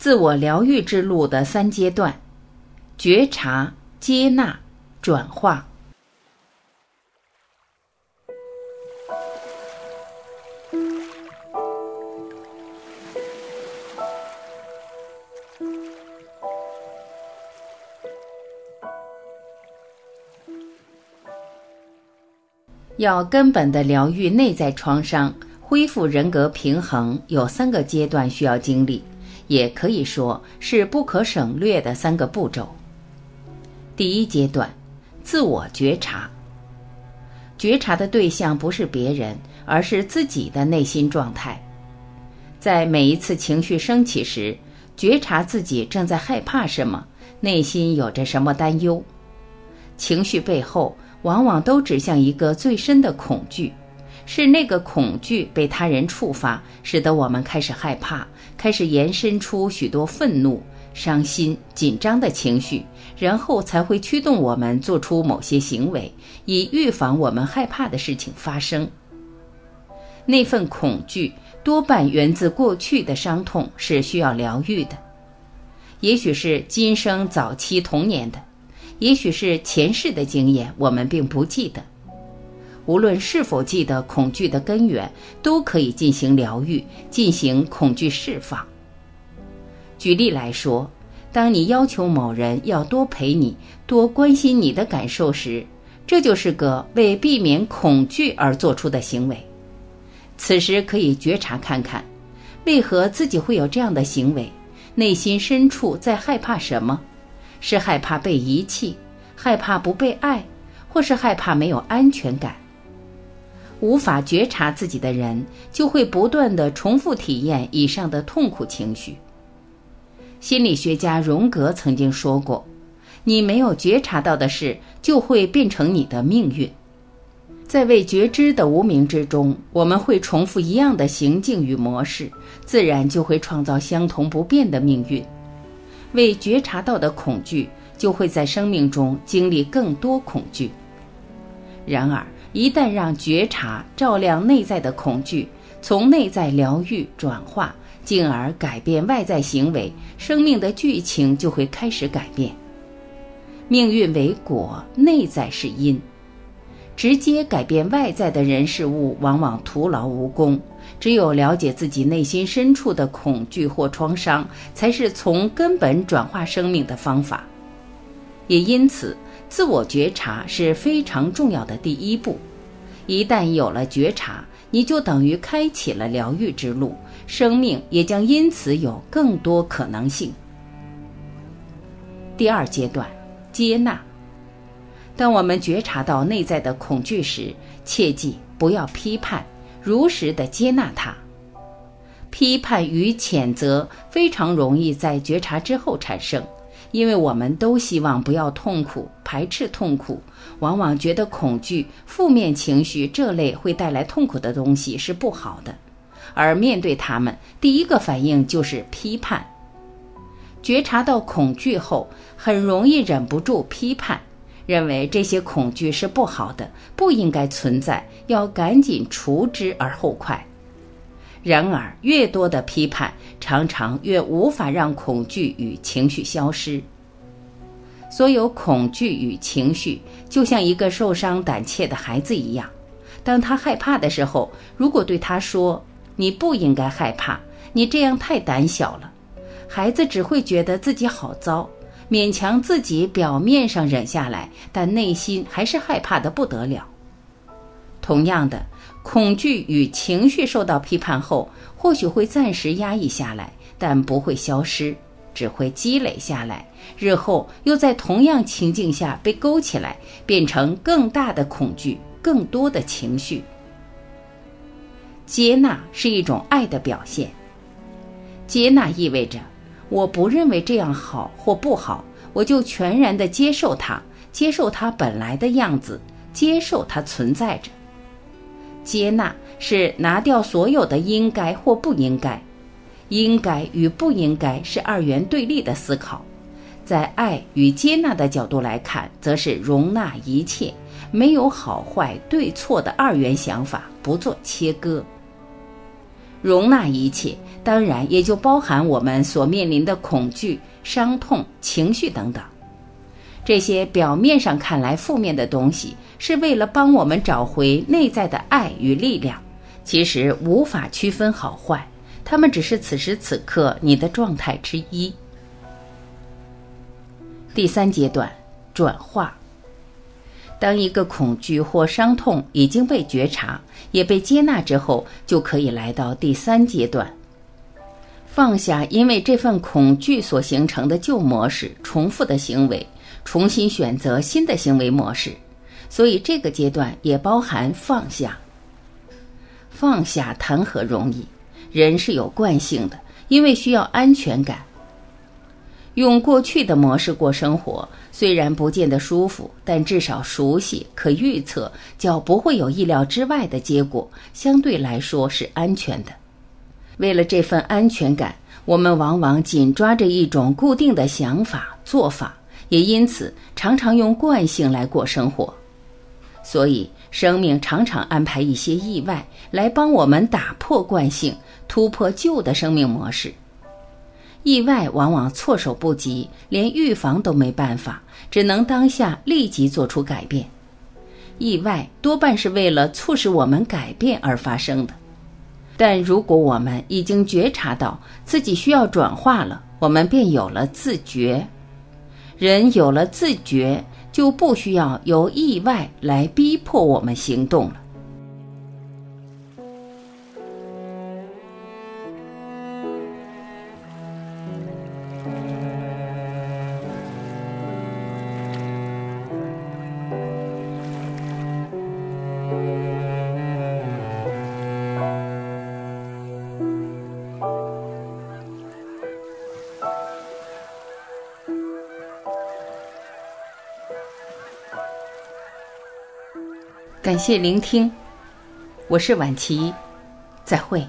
自我疗愈之路的三阶段：觉察、接纳、转化。要根本的疗愈内在创伤，恢复人格平衡，有三个阶段需要经历，也可以说是不可省略的三个步骤。第一阶段，自我觉察。觉察的对象不是别人，而是自己的内心状态。在每一次情绪升起时，觉察自己正在害怕什么，内心有着什么担忧。情绪背后。往往都指向一个最深的恐惧，是那个恐惧被他人触发，使得我们开始害怕，开始延伸出许多愤怒、伤心、紧张的情绪，然后才会驱动我们做出某些行为，以预防我们害怕的事情发生。那份恐惧多半源自过去的伤痛，是需要疗愈的，也许是今生早期童年的。也许是前世的经验，我们并不记得。无论是否记得恐惧的根源，都可以进行疗愈，进行恐惧释放。举例来说，当你要求某人要多陪你、多关心你的感受时，这就是个为避免恐惧而做出的行为。此时可以觉察看看，为何自己会有这样的行为，内心深处在害怕什么。是害怕被遗弃，害怕不被爱，或是害怕没有安全感。无法觉察自己的人，就会不断的重复体验以上的痛苦情绪。心理学家荣格曾经说过：“你没有觉察到的事，就会变成你的命运。”在未觉知的无名之中，我们会重复一样的行径与模式，自然就会创造相同不变的命运。未觉察到的恐惧，就会在生命中经历更多恐惧。然而，一旦让觉察照亮内在的恐惧，从内在疗愈转化，进而改变外在行为，生命的剧情就会开始改变。命运为果，内在是因。直接改变外在的人事物，往往徒劳无功。只有了解自己内心深处的恐惧或创伤，才是从根本转化生命的方法。也因此，自我觉察是非常重要的第一步。一旦有了觉察，你就等于开启了疗愈之路，生命也将因此有更多可能性。第二阶段，接纳。当我们觉察到内在的恐惧时，切记不要批判，如实的接纳它。批判与谴责非常容易在觉察之后产生，因为我们都希望不要痛苦，排斥痛苦，往往觉得恐惧、负面情绪这类会带来痛苦的东西是不好的，而面对他们，第一个反应就是批判。觉察到恐惧后，很容易忍不住批判。认为这些恐惧是不好的，不应该存在，要赶紧除之而后快。然而，越多的批判，常常越无法让恐惧与情绪消失。所有恐惧与情绪，就像一个受伤胆怯的孩子一样，当他害怕的时候，如果对他说：“你不应该害怕，你这样太胆小了。”孩子只会觉得自己好糟。勉强自己表面上忍下来，但内心还是害怕的不得了。同样的，恐惧与情绪受到批判后，或许会暂时压抑下来，但不会消失，只会积累下来，日后又在同样情境下被勾起来，变成更大的恐惧、更多的情绪。接纳是一种爱的表现。接纳意味着。我不认为这样好或不好，我就全然的接受它，接受它本来的样子，接受它存在着。接纳是拿掉所有的应该或不应该，应该与不应该是二元对立的思考，在爱与接纳的角度来看，则是容纳一切，没有好坏对错的二元想法，不做切割。容纳一切，当然也就包含我们所面临的恐惧、伤痛、情绪等等。这些表面上看来负面的东西，是为了帮我们找回内在的爱与力量。其实无法区分好坏，它们只是此时此刻你的状态之一。第三阶段，转化。当一个恐惧或伤痛已经被觉察，也被接纳之后，就可以来到第三阶段，放下因为这份恐惧所形成的旧模式、重复的行为，重新选择新的行为模式。所以这个阶段也包含放下。放下谈何容易？人是有惯性的，因为需要安全感。用过去的模式过生活，虽然不见得舒服，但至少熟悉、可预测，较不会有意料之外的结果，相对来说是安全的。为了这份安全感，我们往往紧抓着一种固定的想法、做法，也因此常常用惯性来过生活。所以，生命常常安排一些意外来帮我们打破惯性，突破旧的生命模式。意外往往措手不及，连预防都没办法，只能当下立即做出改变。意外多半是为了促使我们改变而发生的，但如果我们已经觉察到自己需要转化了，我们便有了自觉。人有了自觉，就不需要由意外来逼迫我们行动了。感谢聆听，我是婉琪，再会。